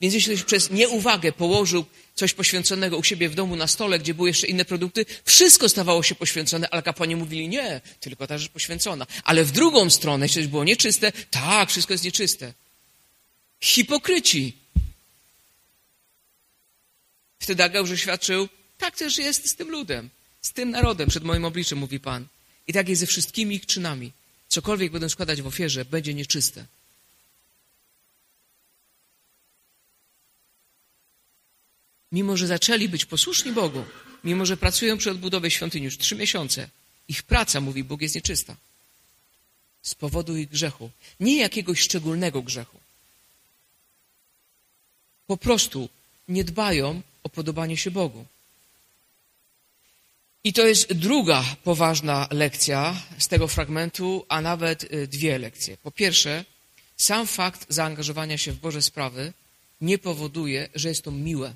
Więc jeśli ktoś przez nieuwagę położył coś poświęconego u siebie w domu na stole, gdzie były jeszcze inne produkty, wszystko stawało się poświęcone, ale kapłani mówili nie, tylko ta rzecz poświęcona. Ale w drugą stronę, jeśli coś było nieczyste, tak, wszystko jest nieczyste. Hipokryci. Wtedy Ageusz świadczył, tak też jest z tym ludem, z tym narodem przed moim obliczem, mówi Pan. I tak jest ze wszystkimi ich czynami. Cokolwiek będą składać w ofierze, będzie nieczyste. mimo że zaczęli być posłuszni Bogu, mimo że pracują przy odbudowie świątyni już trzy miesiące, ich praca, mówi Bóg, jest nieczysta. Z powodu ich grzechu. Nie jakiegoś szczególnego grzechu. Po prostu nie dbają o podobanie się Bogu. I to jest druga poważna lekcja z tego fragmentu, a nawet y, dwie lekcje. Po pierwsze, sam fakt zaangażowania się w Boże sprawy nie powoduje, że jest to miłe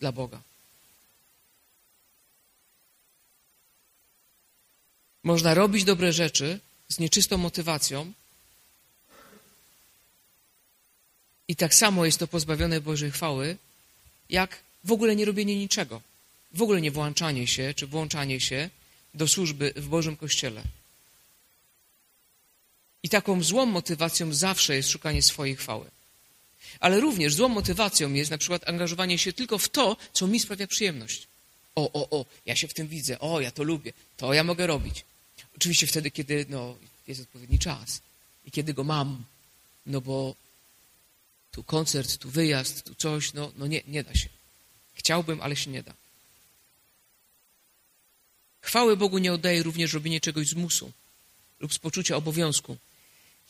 dla Boga. Można robić dobre rzeczy z nieczystą motywacją i tak samo jest to pozbawione Bożej chwały, jak w ogóle nie robienie niczego. W ogóle nie włączanie się, czy włączanie się do służby w Bożym Kościele. I taką złą motywacją zawsze jest szukanie swojej chwały. Ale również złą motywacją jest na przykład angażowanie się tylko w to, co mi sprawia przyjemność. O, o, o, ja się w tym widzę, o, ja to lubię, to ja mogę robić. Oczywiście wtedy, kiedy no, jest odpowiedni czas i kiedy go mam, no bo tu koncert, tu wyjazd, tu coś, no, no nie, nie da się. Chciałbym, ale się nie da. Chwały Bogu nie oddaje również robienie czegoś z musu lub z poczucia obowiązku.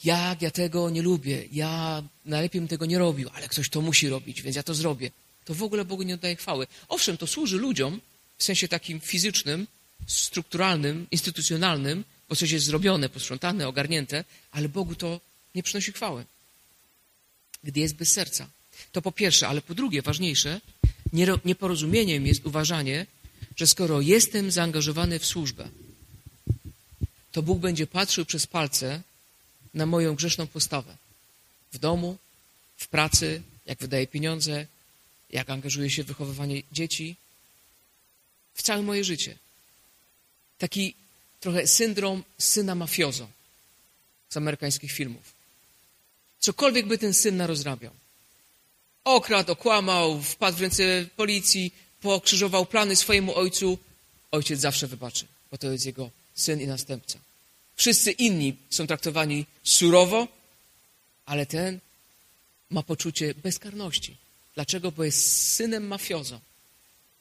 Jak ja tego nie lubię, ja najlepiej bym tego nie robił, ale ktoś to musi robić, więc ja to zrobię. To w ogóle Bogu nie oddaje chwały. Owszem, to służy ludziom w sensie takim fizycznym, strukturalnym, instytucjonalnym, bo coś jest zrobione, posprzątane, ogarnięte, ale Bogu to nie przynosi chwały. Gdy jest bez serca. To po pierwsze, ale po drugie, ważniejsze, nieporozumieniem jest uważanie, że skoro jestem zaangażowany w służbę, to Bóg będzie patrzył przez palce na moją grzeszną postawę. W domu, w pracy, jak wydaję pieniądze, jak angażuję się w wychowywanie dzieci, w całe moje życie. Taki trochę syndrom syna mafiozo z amerykańskich filmów. Cokolwiek by ten syn narozrabiał. Okradł, okłamał, wpadł w ręce policji, pokrzyżował plany swojemu ojcu, ojciec zawsze wybaczy, bo to jest jego syn i następca. Wszyscy inni są traktowani surowo, ale ten ma poczucie bezkarności. Dlaczego? Bo jest synem mafiozo.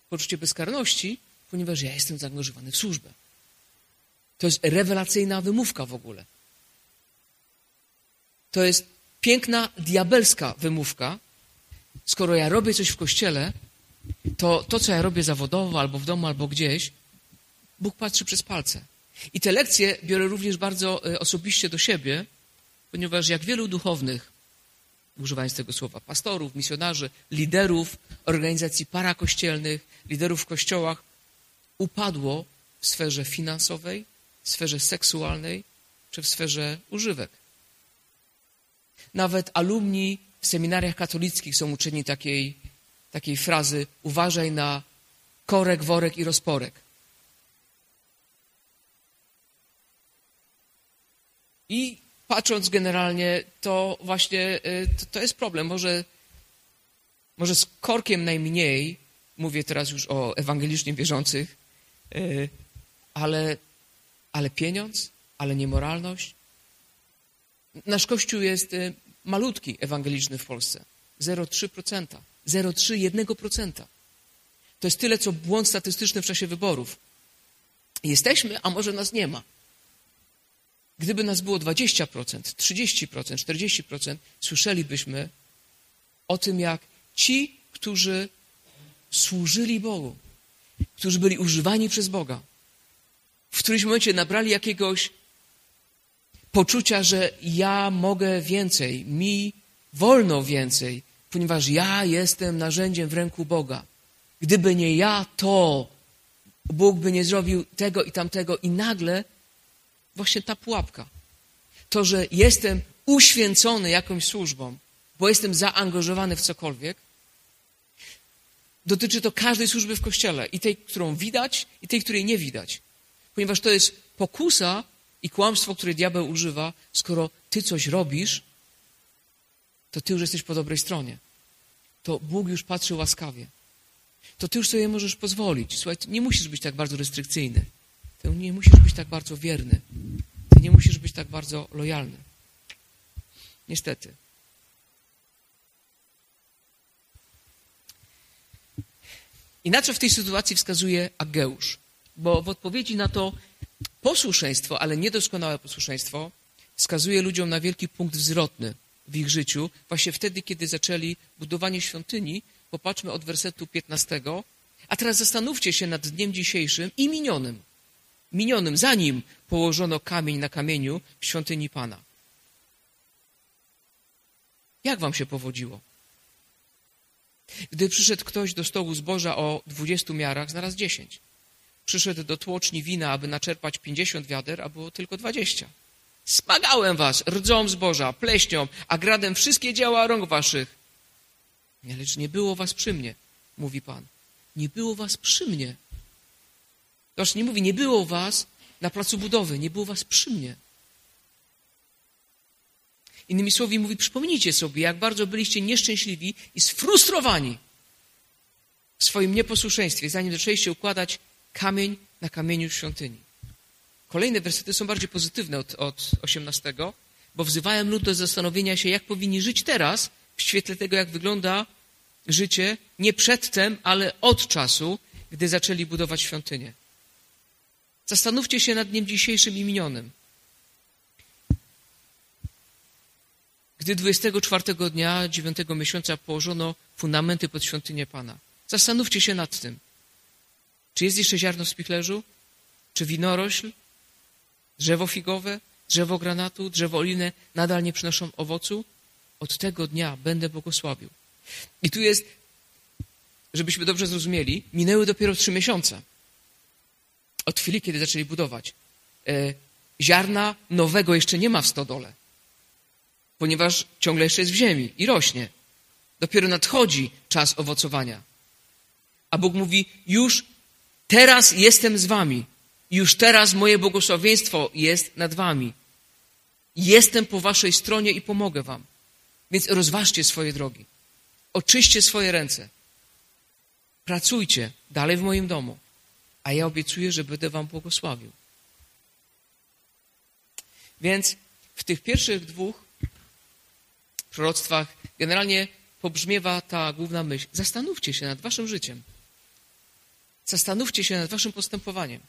Poczucie bezkarności, ponieważ ja jestem zaangażowany w służbę. To jest rewelacyjna wymówka w ogóle. To jest piękna, diabelska wymówka. Skoro ja robię coś w kościele, to to, co ja robię zawodowo, albo w domu, albo gdzieś, Bóg patrzy przez palce. I te lekcje biorę również bardzo e, osobiście do siebie, ponieważ jak wielu duchownych, używając tego słowa, pastorów, misjonarzy, liderów organizacji parakościelnych, liderów w kościołach, upadło w sferze finansowej, w sferze seksualnej czy w sferze używek. Nawet alumni w seminariach katolickich są uczeni takiej, takiej frazy uważaj na korek, worek i rozporek. I patrząc generalnie, to właśnie y, to, to jest problem. Może, może z korkiem najmniej, mówię teraz już o ewangelicznie wierzących, y, ale, ale pieniądz, ale niemoralność. Nasz Kościół jest y, malutki ewangeliczny w Polsce. 0,3%. 0,3, To jest tyle, co błąd statystyczny w czasie wyborów. Jesteśmy, a może nas nie ma. Gdyby nas było 20%, 30%, 40%, słyszelibyśmy o tym, jak ci, którzy służyli Bogu, którzy byli używani przez Boga, w którymś momencie nabrali jakiegoś poczucia, że ja mogę więcej, mi wolno więcej, ponieważ ja jestem narzędziem w ręku Boga. Gdyby nie ja, to Bóg by nie zrobił tego i tamtego, i nagle właśnie ta pułapka. To, że jestem uświęcony jakąś służbą, bo jestem zaangażowany w cokolwiek, dotyczy to każdej służby w kościele. I tej, którą widać, i tej, której nie widać. Ponieważ to jest pokusa i kłamstwo, które diabeł używa, skoro ty coś robisz, to ty już jesteś po dobrej stronie. To Bóg już patrzy łaskawie. To ty już sobie możesz pozwolić. Słuchaj, nie musisz być tak bardzo restrykcyjny. Ty nie musisz być tak bardzo wierny. Ty nie musisz być tak bardzo lojalny. Niestety. I na co w tej sytuacji wskazuje Ageusz? Bo w odpowiedzi na to posłuszeństwo, ale niedoskonałe posłuszeństwo, wskazuje ludziom na wielki punkt zwrotny w ich życiu, właśnie wtedy, kiedy zaczęli budowanie świątyni. Popatrzmy od wersetu 15. A teraz zastanówcie się nad dniem dzisiejszym i minionym minionym, zanim położono kamień na kamieniu w świątyni Pana. Jak wam się powodziło? Gdy przyszedł ktoś do stołu zboża o dwudziestu miarach, znalazł dziesięć. Przyszedł do tłoczni wina, aby naczerpać pięćdziesiąt wiader, a było tylko dwadzieścia. Smagałem was rdzą zboża, pleśnią, a gradem wszystkie dzieła rąk waszych. Lecz nie było was przy mnie, mówi Pan. Nie było was przy mnie. Zobacz, nie mówi, nie było was na placu budowy, nie było was przy mnie. Innymi słowy mówi, przypomnijcie sobie, jak bardzo byliście nieszczęśliwi i sfrustrowani w swoim nieposłuszeństwie, zanim zaczęliście układać kamień na kamieniu świątyni. Kolejne wersety są bardziej pozytywne od, od 18, bo wzywają lud do zastanowienia się, jak powinni żyć teraz, w świetle tego, jak wygląda życie nie przedtem, ale od czasu, gdy zaczęli budować świątynię. Zastanówcie się nad dniem dzisiejszym i minionym. Gdy 24 dnia 9 miesiąca położono fundamenty pod świątynię Pana. Zastanówcie się nad tym. Czy jest jeszcze ziarno w spichlerzu? Czy winorośl? Drzewo figowe? Drzewo granatu? Drzewo oliny nadal nie przynoszą owocu? Od tego dnia będę błogosławił. I tu jest, żebyśmy dobrze zrozumieli, minęły dopiero trzy miesiące. Od chwili, kiedy zaczęli budować. E, ziarna nowego jeszcze nie ma w stodole, ponieważ ciągle jeszcze jest w ziemi i rośnie. Dopiero nadchodzi czas owocowania. A Bóg mówi: Już teraz jestem z wami. Już teraz moje błogosławieństwo jest nad wami. Jestem po waszej stronie i pomogę wam. Więc rozważcie swoje drogi. Oczyście swoje ręce. Pracujcie dalej w moim domu, a ja obiecuję, że będę wam błogosławił. Więc w tych pierwszych dwóch proroctwach generalnie pobrzmiewa ta główna myśl. Zastanówcie się nad waszym życiem. Zastanówcie się nad waszym postępowaniem.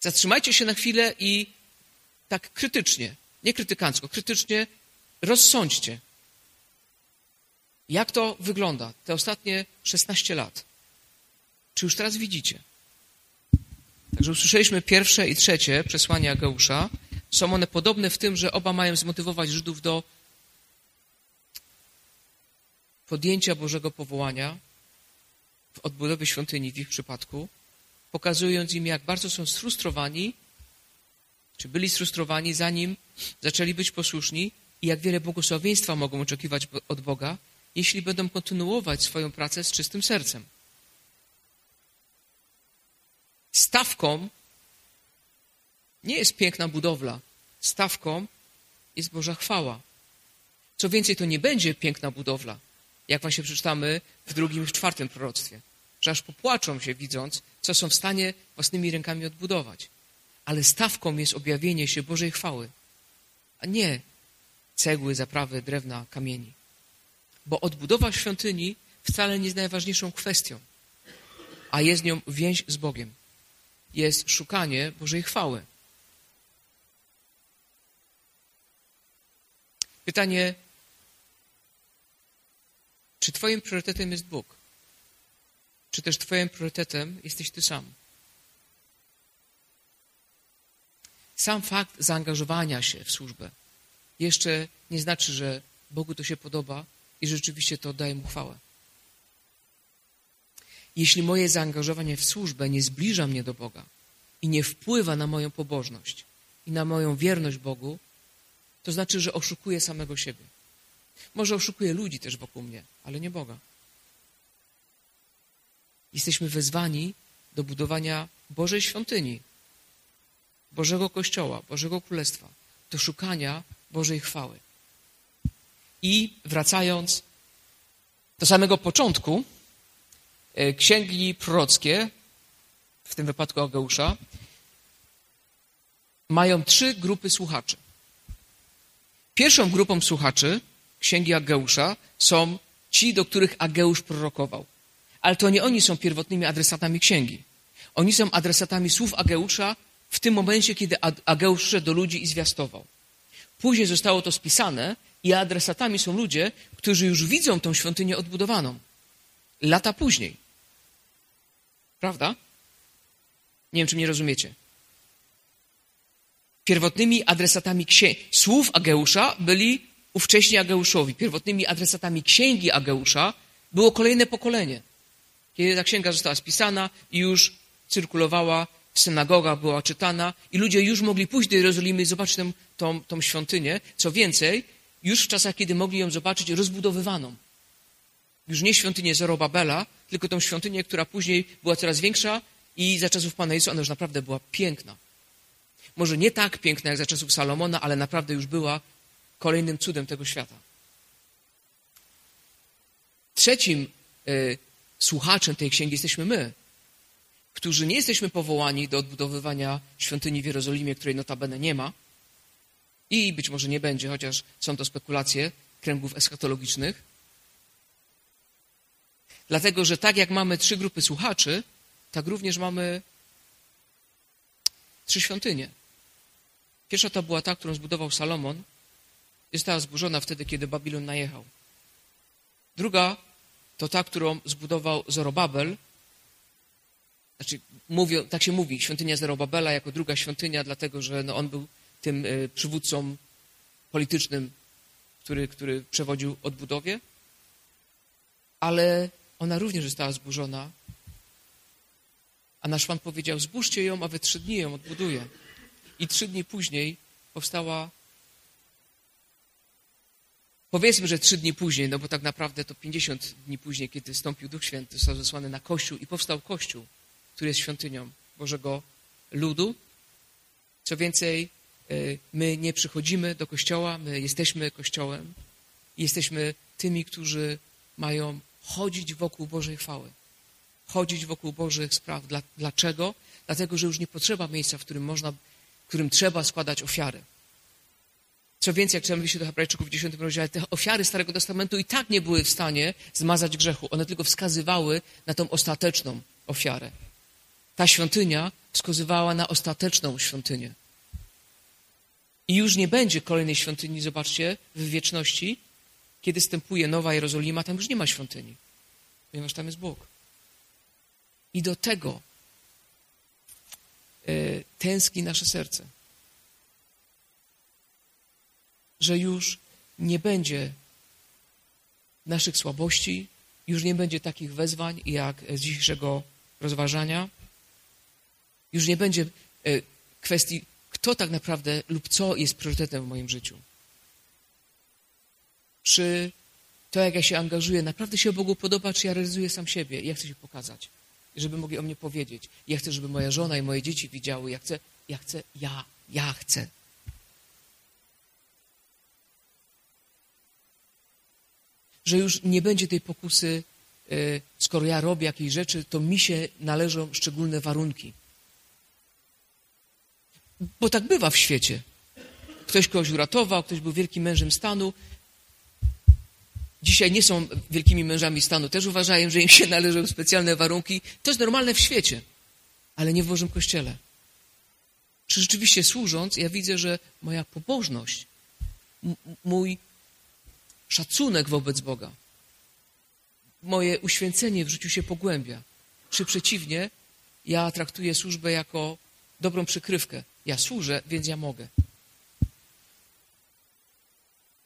Zatrzymajcie się na chwilę i tak krytycznie, nie krytykancko, krytycznie rozsądźcie, jak to wygląda te ostatnie 16 lat. Czy już teraz widzicie? Także usłyszeliśmy pierwsze i trzecie przesłania Geusza. Są one podobne w tym, że oba mają zmotywować Żydów do podjęcia Bożego powołania w odbudowie świątyni w ich przypadku, pokazując im, jak bardzo są sfrustrowani, czy byli sfrustrowani, zanim zaczęli być posłuszni i jak wiele błogosławieństwa mogą oczekiwać od Boga, jeśli będą kontynuować swoją pracę z czystym sercem. Stawką nie jest piękna budowla. Stawką jest Boża chwała. Co więcej, to nie będzie piękna budowla, jak właśnie przeczytamy w drugim i czwartym proroctwie. Że aż popłaczą się, widząc, co są w stanie własnymi rękami odbudować. Ale stawką jest objawienie się Bożej chwały, a nie cegły, zaprawy, drewna, kamieni. Bo odbudowa świątyni wcale nie jest najważniejszą kwestią, a jest nią więź z Bogiem. Jest szukanie Bożej chwały. Pytanie, czy Twoim priorytetem jest Bóg? Czy też Twoim priorytetem jesteś Ty sam? Sam fakt zaangażowania się w służbę jeszcze nie znaczy, że Bogu to się podoba i rzeczywiście to oddaje Mu chwałę. Jeśli moje zaangażowanie w służbę nie zbliża mnie do Boga i nie wpływa na moją pobożność i na moją wierność Bogu, to znaczy, że oszukuję samego siebie. Może oszukuję ludzi też wokół mnie, ale nie Boga. Jesteśmy wezwani do budowania Bożej świątyni, Bożego Kościoła, Bożego Królestwa, do szukania Bożej chwały. I wracając do samego początku, e, księgi prorockie, w tym wypadku Ageusza, mają trzy grupy słuchaczy. Pierwszą grupą słuchaczy księgi Ageusza są ci, do których Ageusz prorokował. Ale to nie oni są pierwotnymi adresatami księgi. Oni są adresatami słów Ageusza w tym momencie, kiedy Ageusz szedł do ludzi i zwiastował. Później zostało to spisane i adresatami są ludzie, którzy już widzą tą świątynię odbudowaną. Lata później. Prawda? Nie wiem, czy mnie rozumiecie. Pierwotnymi adresatami słów Ageusza byli ówcześni Ageuszowi. Pierwotnymi adresatami księgi Ageusza było kolejne pokolenie. Kiedy ta księga została spisana i już cyrkulowała w synagogach, była czytana i ludzie już mogli pójść do Jerozolimy i zobaczyć tę, tą, tą świątynię. Co więcej, już w czasach, kiedy mogli ją zobaczyć rozbudowywaną. Już nie świątynię Zorobabela, tylko tą świątynię, która później była coraz większa i za czasów Pana Jezusa ona już naprawdę była piękna. Może nie tak piękna jak za czasów Salomona, ale naprawdę już była kolejnym cudem tego świata. Trzecim y, słuchaczem tej księgi jesteśmy my, którzy nie jesteśmy powołani do odbudowywania świątyni w Jerozolimie, której notabene nie ma i być może nie będzie, chociaż są to spekulacje kręgów eschatologicznych. Dlatego, że tak jak mamy trzy grupy słuchaczy, tak również mamy trzy świątynie. Pierwsza to była ta, którą zbudował Salomon. Została zburzona wtedy, kiedy Babilon najechał. Druga to ta, którą zbudował Zorobabel. Znaczy, mówią, tak się mówi, świątynia Zorobabela jako druga świątynia, dlatego że no, on był tym y, przywódcą politycznym, który, który przewodził odbudowie. Ale ona również została zburzona. A nasz Pan powiedział, zbóżcie ją, a we trzy dni ją odbuduję. I trzy dni później powstała Powiedzmy, że trzy dni później, no bo tak naprawdę to 50 dni później, kiedy stąpił Duch Święty, został zesłany na Kościół i powstał Kościół, który jest świątynią Bożego ludu. Co więcej, y, my nie przychodzimy do Kościoła, my jesteśmy Kościołem i jesteśmy tymi, którzy mają chodzić wokół Bożej chwały, chodzić wokół Bożych spraw. Dlaczego? Dlatego, że już nie potrzeba miejsca, w którym można, w którym trzeba składać ofiary. Co więcej, jak czytamy się do Hebrajczyków w 10 rozdziale, te ofiary Starego Testamentu i tak nie były w stanie zmazać grzechu. One tylko wskazywały na tą ostateczną ofiarę. Ta świątynia wskazywała na ostateczną świątynię. I już nie będzie kolejnej świątyni, zobaczcie, w wieczności, kiedy stępuje Nowa Jerozolima, tam już nie ma świątyni, ponieważ tam jest Bóg. I do tego y, tęskni nasze serce. Że już nie będzie naszych słabości, już nie będzie takich wezwań jak z dzisiejszego rozważania, już nie będzie e, kwestii, kto tak naprawdę lub co jest priorytetem w moim życiu. Czy to, jak ja się angażuję, naprawdę się Bogu podoba, czy ja realizuję sam siebie ja chcę się pokazać, żeby mogli o mnie powiedzieć. Ja chcę, żeby moja żona i moje dzieci widziały, ja chcę, ja chcę, ja, ja chcę. Że już nie będzie tej pokusy, e, skoro ja robię jakieś rzeczy, to mi się należą szczególne warunki. Bo tak bywa w świecie. Ktoś kogoś uratował, ktoś był wielkim mężem stanu. Dzisiaj nie są wielkimi mężami stanu, też uważają, że im się należą specjalne warunki. To jest normalne w świecie, ale nie w Bożym Kościele. Czy rzeczywiście służąc, ja widzę, że moja pobożność, mój szacunek wobec Boga. Moje uświęcenie w życiu się pogłębia. Czy przeciwnie, ja traktuję służbę jako dobrą przykrywkę. Ja służę, więc ja mogę.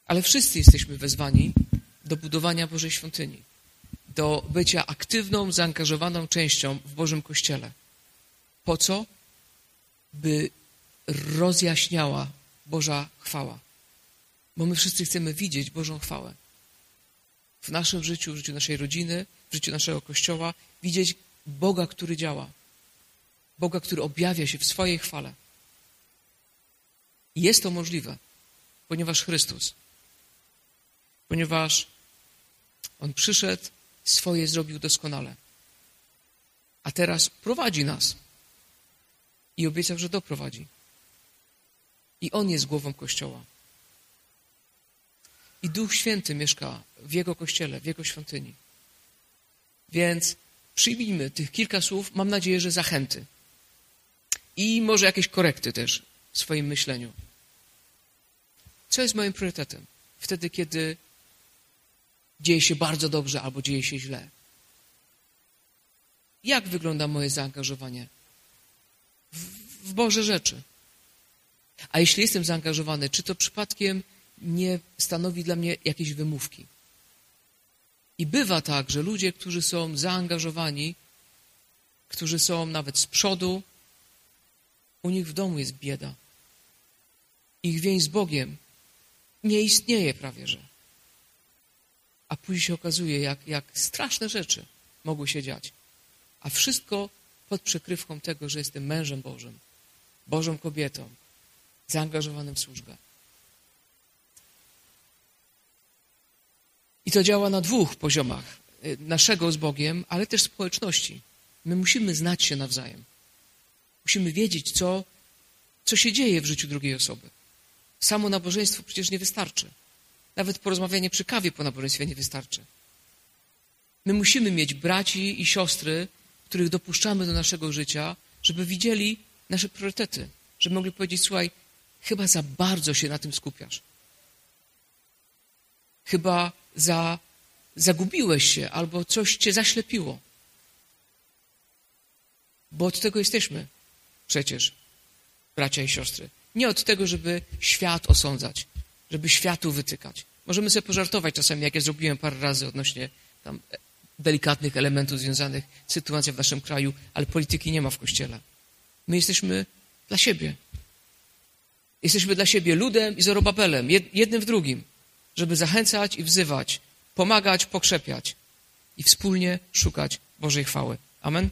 Ale wszyscy jesteśmy wezwani do budowania Bożej świątyni, do bycia aktywną, zaangażowaną częścią w Bożym Kościele. Po co? By rozjaśniała Boża chwała. Bo my wszyscy chcemy widzieć Bożą chwałę. W naszym życiu, w życiu naszej rodziny, w życiu naszego kościoła, widzieć Boga, który działa. Boga, który objawia się w swojej chwale. I jest to możliwe, ponieważ Chrystus, ponieważ On przyszedł, swoje zrobił doskonale. A teraz prowadzi nas. I obiecał, że doprowadzi. I On jest głową Kościoła. I Duch Święty mieszka w Jego kościele, w Jego świątyni. Więc przyjmijmy tych kilka słów, mam nadzieję, że zachęty. I może jakieś korekty też w swoim myśleniu. Co jest moim priorytetem? Wtedy, kiedy dzieje się bardzo dobrze albo dzieje się źle. Jak wygląda moje zaangażowanie w, w Boże rzeczy? A jeśli jestem zaangażowany, czy to przypadkiem nie stanowi dla mnie jakiejś wymówki. I bywa tak, że ludzie, którzy są zaangażowani, którzy są nawet z przodu, u nich w domu jest bieda. Ich więź z Bogiem nie istnieje prawie że. A później się okazuje, jak, jak straszne rzeczy mogły się dziać. A wszystko pod przykrywką tego, że jestem mężem Bożym, Bożą kobietą, zaangażowanym w służbę. To działa na dwóch poziomach. Y, naszego z Bogiem, ale też społeczności. My musimy znać się nawzajem. Musimy wiedzieć, co, co się dzieje w życiu drugiej osoby. Samo nabożeństwo przecież nie wystarczy. Nawet porozmawianie przy kawie po nabożeństwie nie wystarczy. My musimy mieć braci i siostry, których dopuszczamy do naszego życia, żeby widzieli nasze priorytety, żeby mogli powiedzieć: Słuchaj, chyba za bardzo się na tym skupiasz. Chyba za, zagubiłeś się albo coś cię zaślepiło. Bo od tego jesteśmy przecież, bracia i siostry. Nie od tego, żeby świat osądzać, żeby światu wytykać. Możemy sobie pożartować czasami, jak ja zrobiłem parę razy odnośnie tam delikatnych elementów związanych z sytuacją w naszym kraju, ale polityki nie ma w Kościele. My jesteśmy dla siebie. Jesteśmy dla siebie ludem i Zorobabelem, jednym w drugim, żeby zachęcać i wzywać, pomagać, pokrzepiać i wspólnie szukać Bożej chwały. Amen.